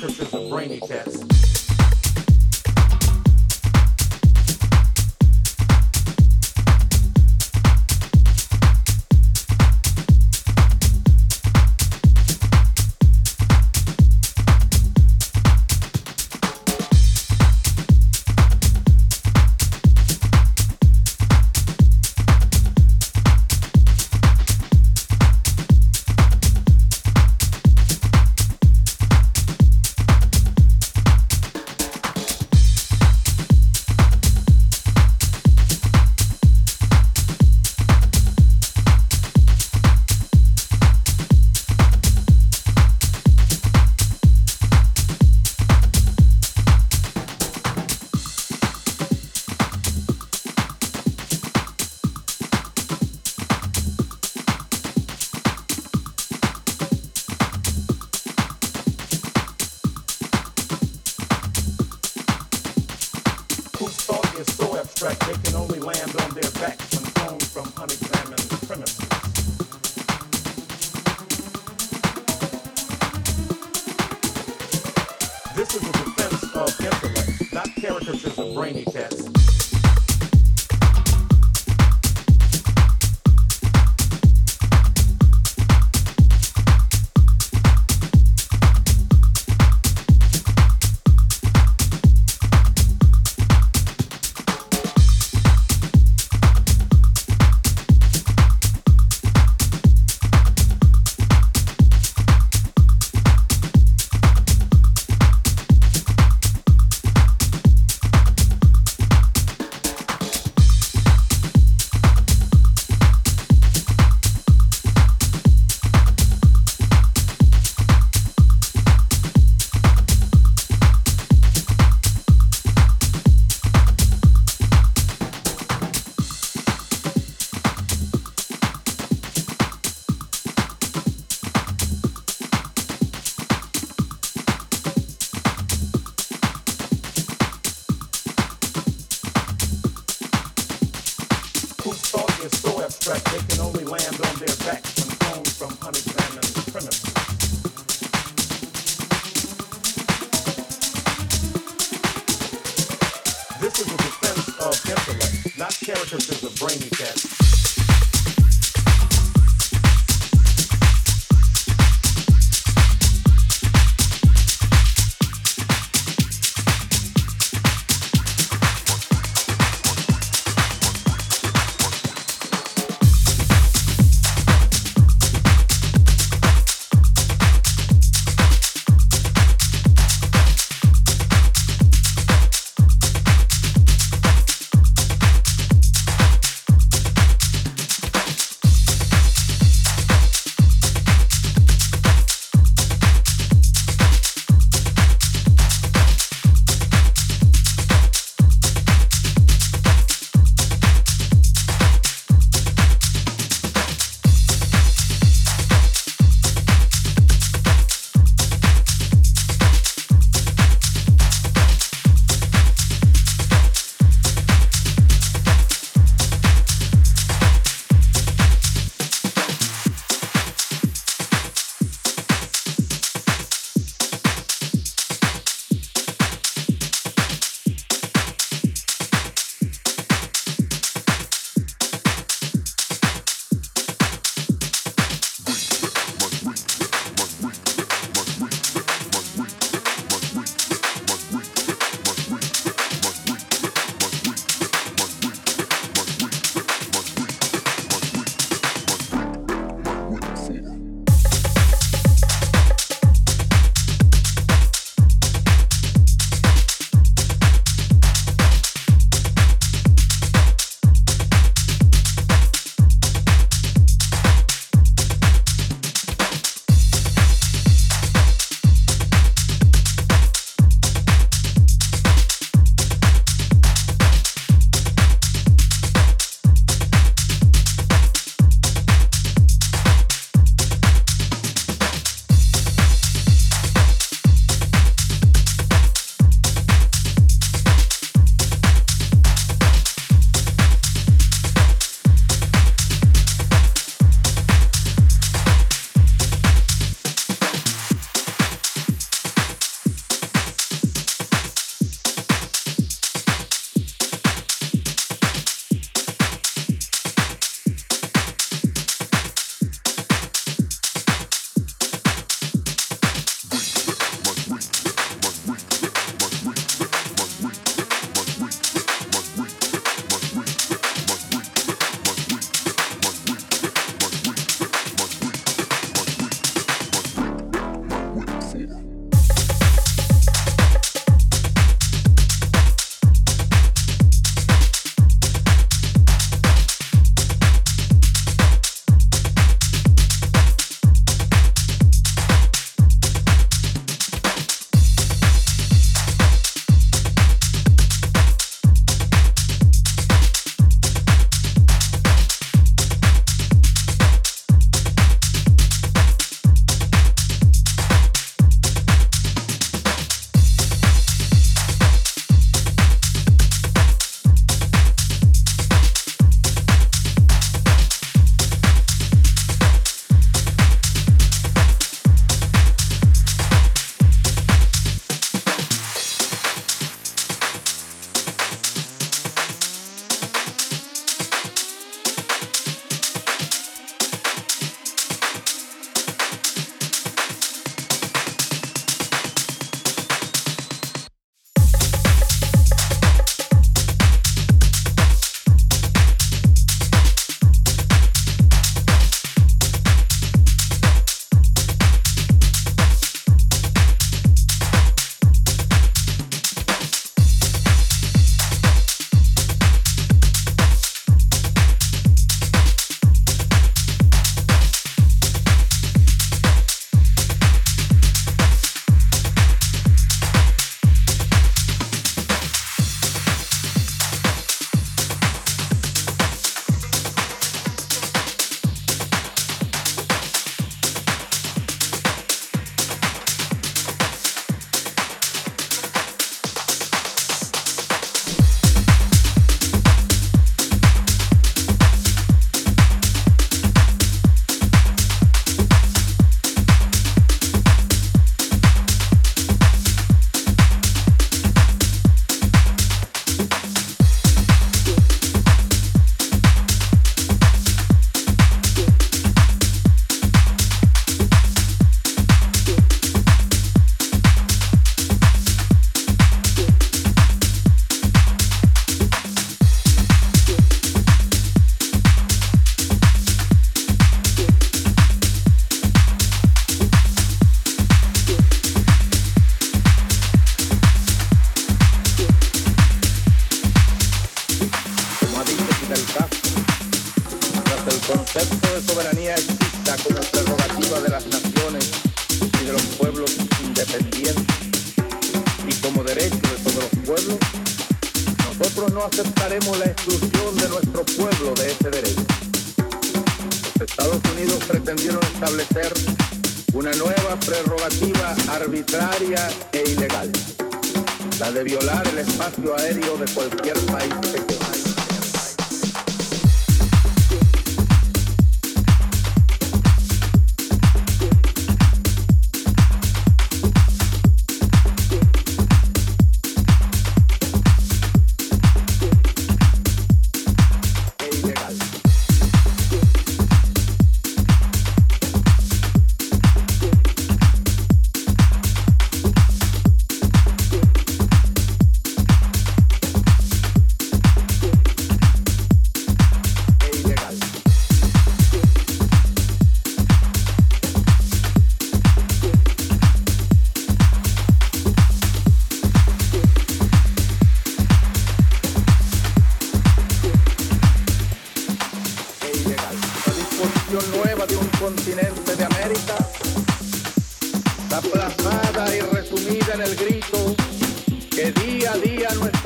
descriptions of brainy cats.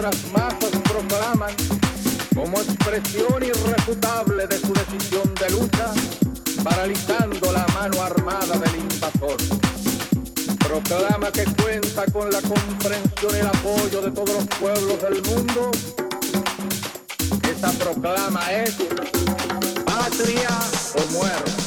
otras masas proclaman como expresión irrefutable de su decisión de lucha, paralizando la mano armada del invasor. Proclama que cuenta con la comprensión y el apoyo de todos los pueblos del mundo. Esta proclama es patria o muerte.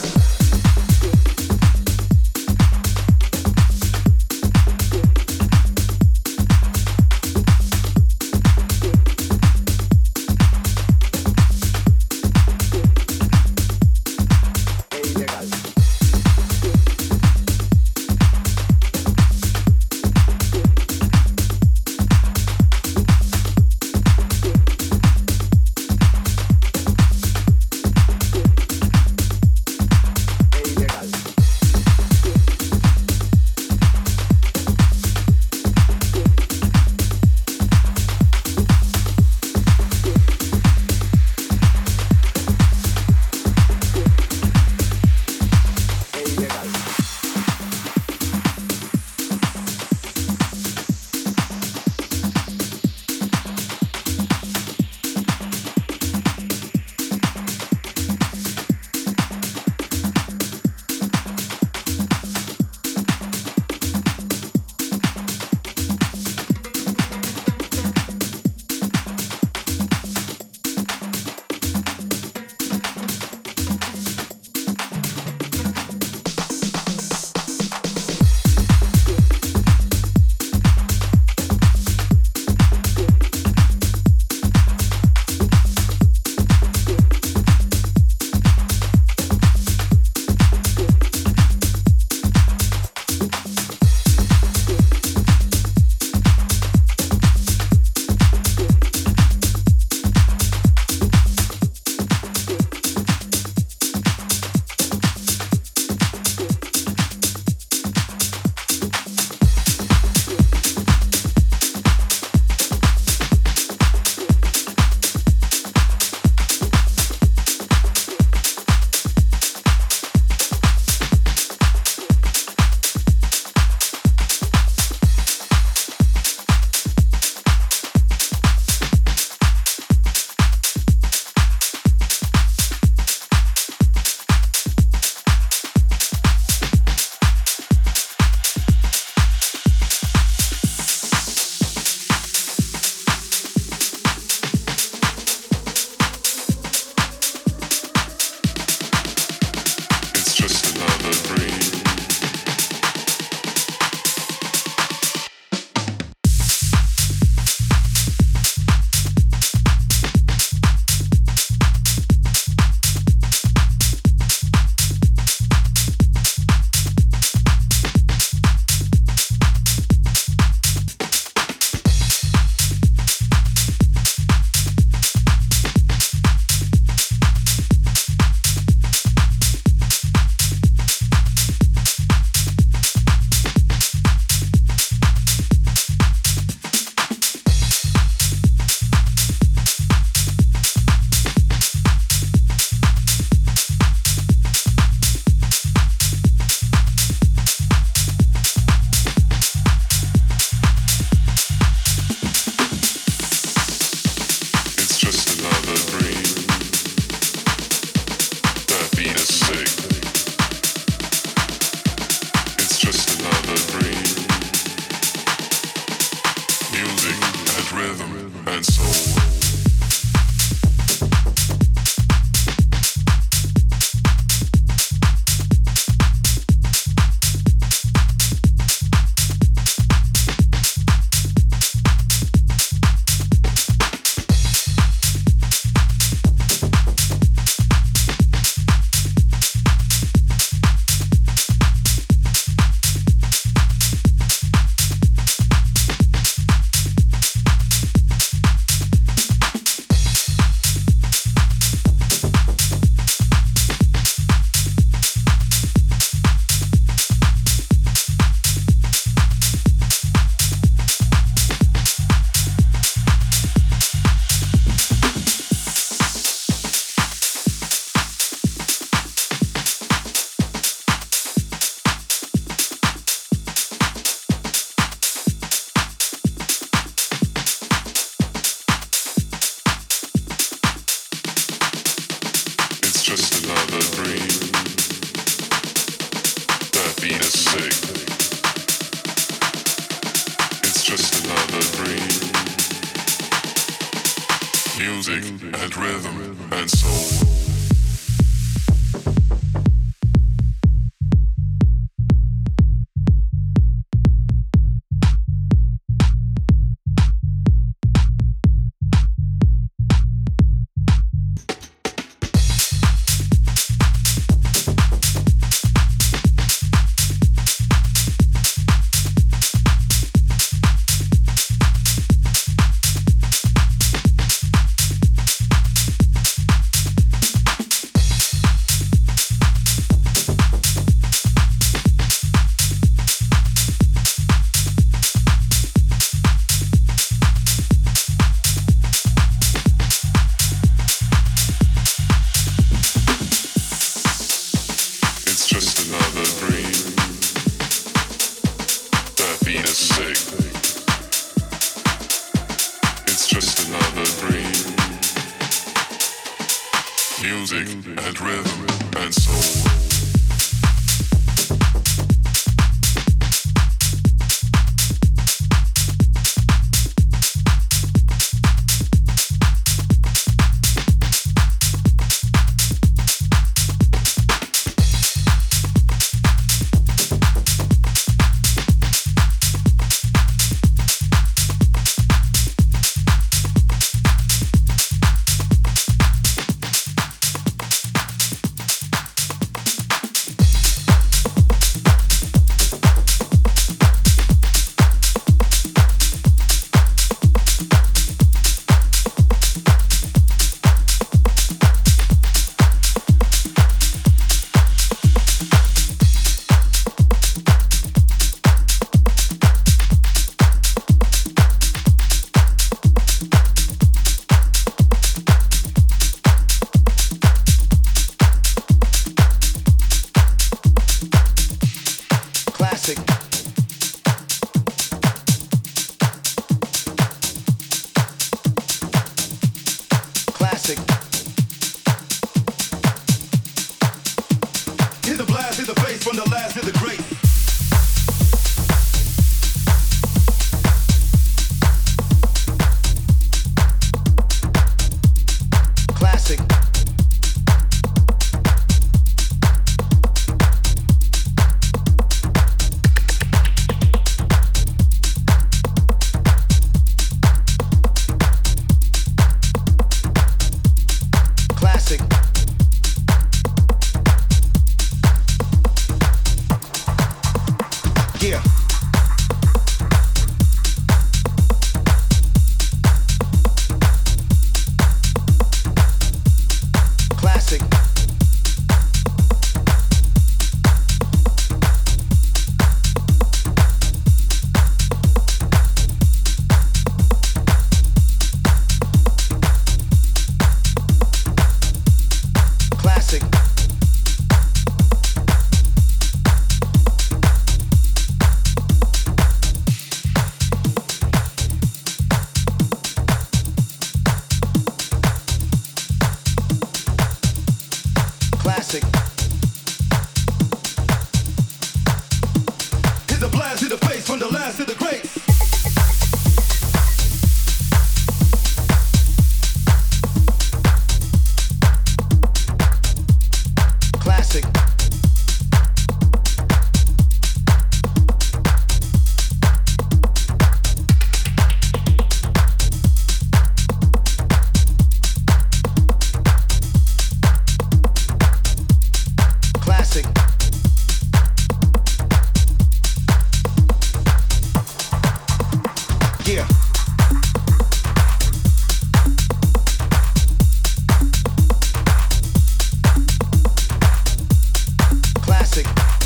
music.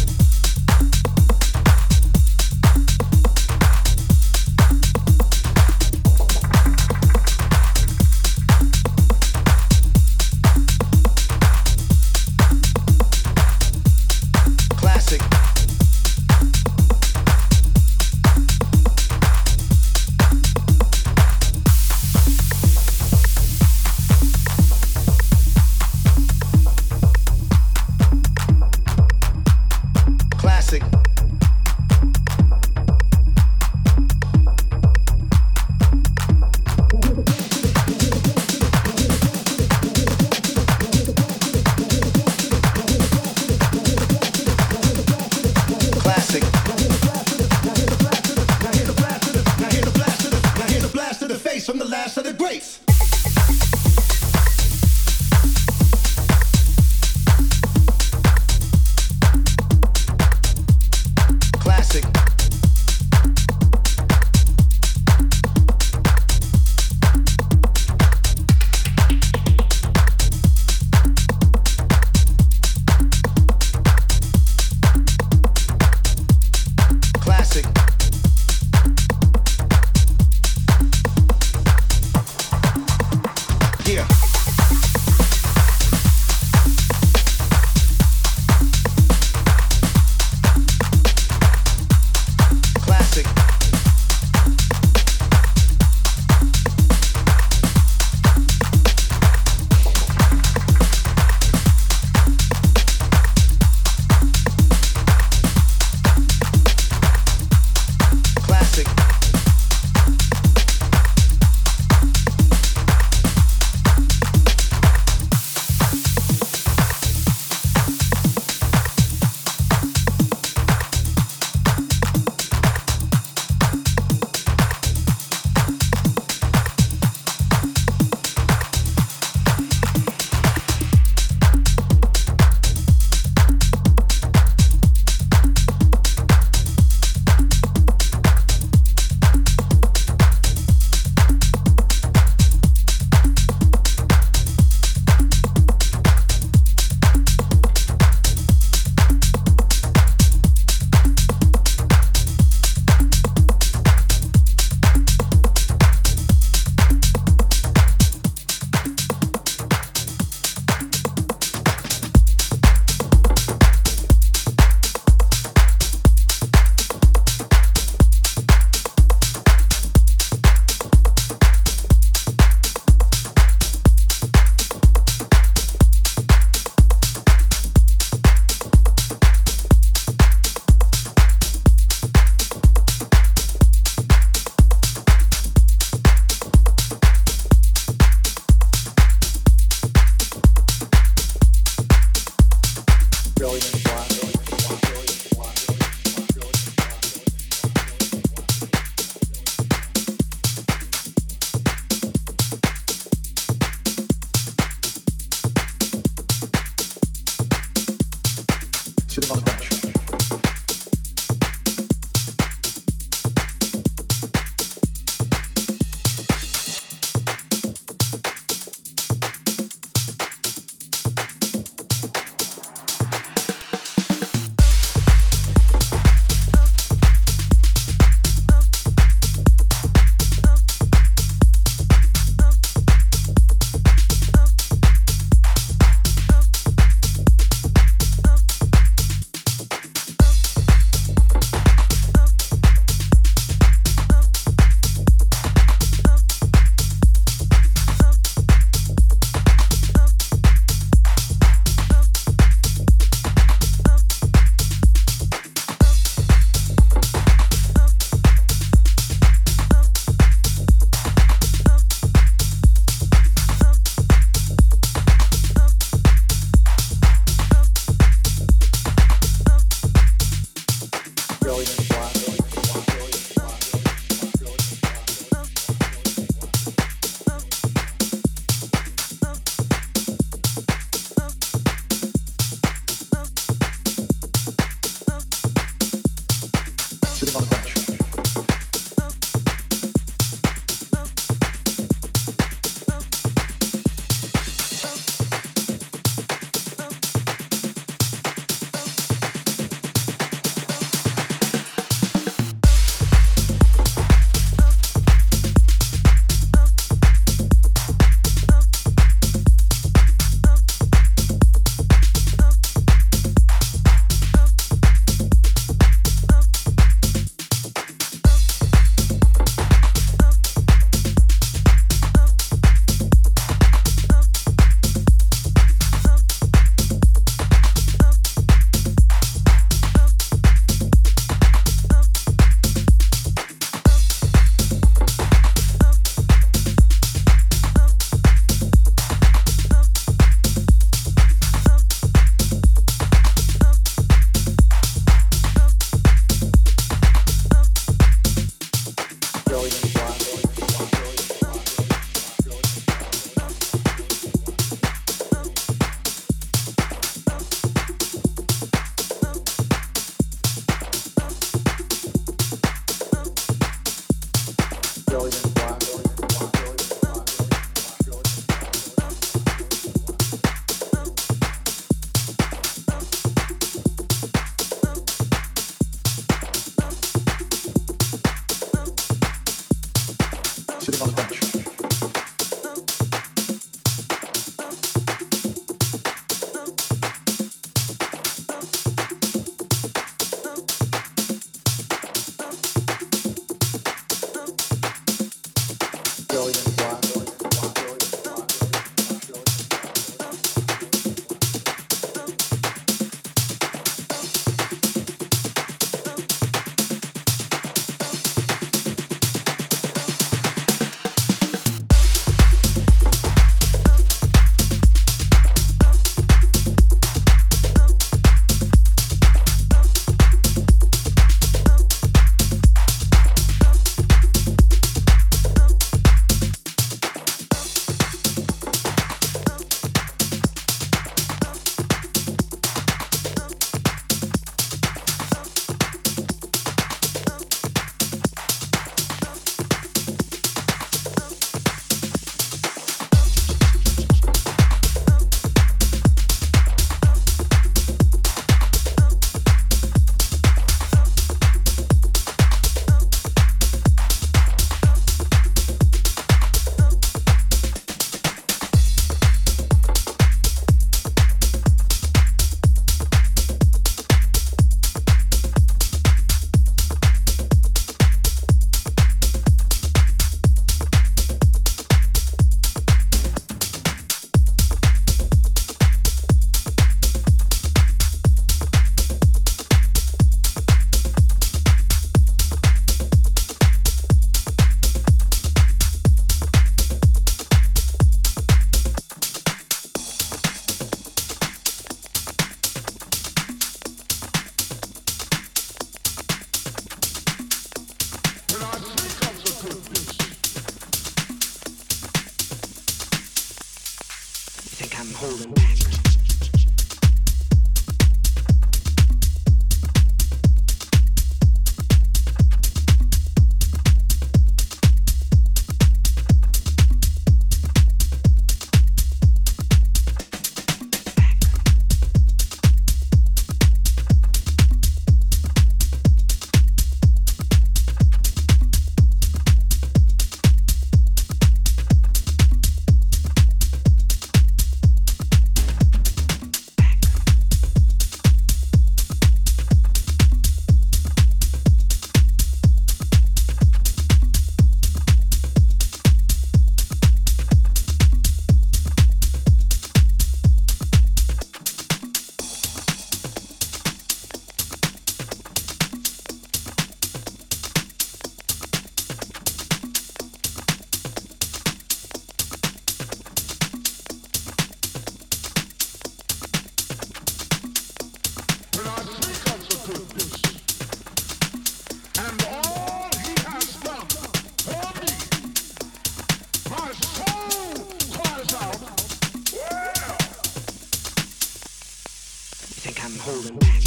holding.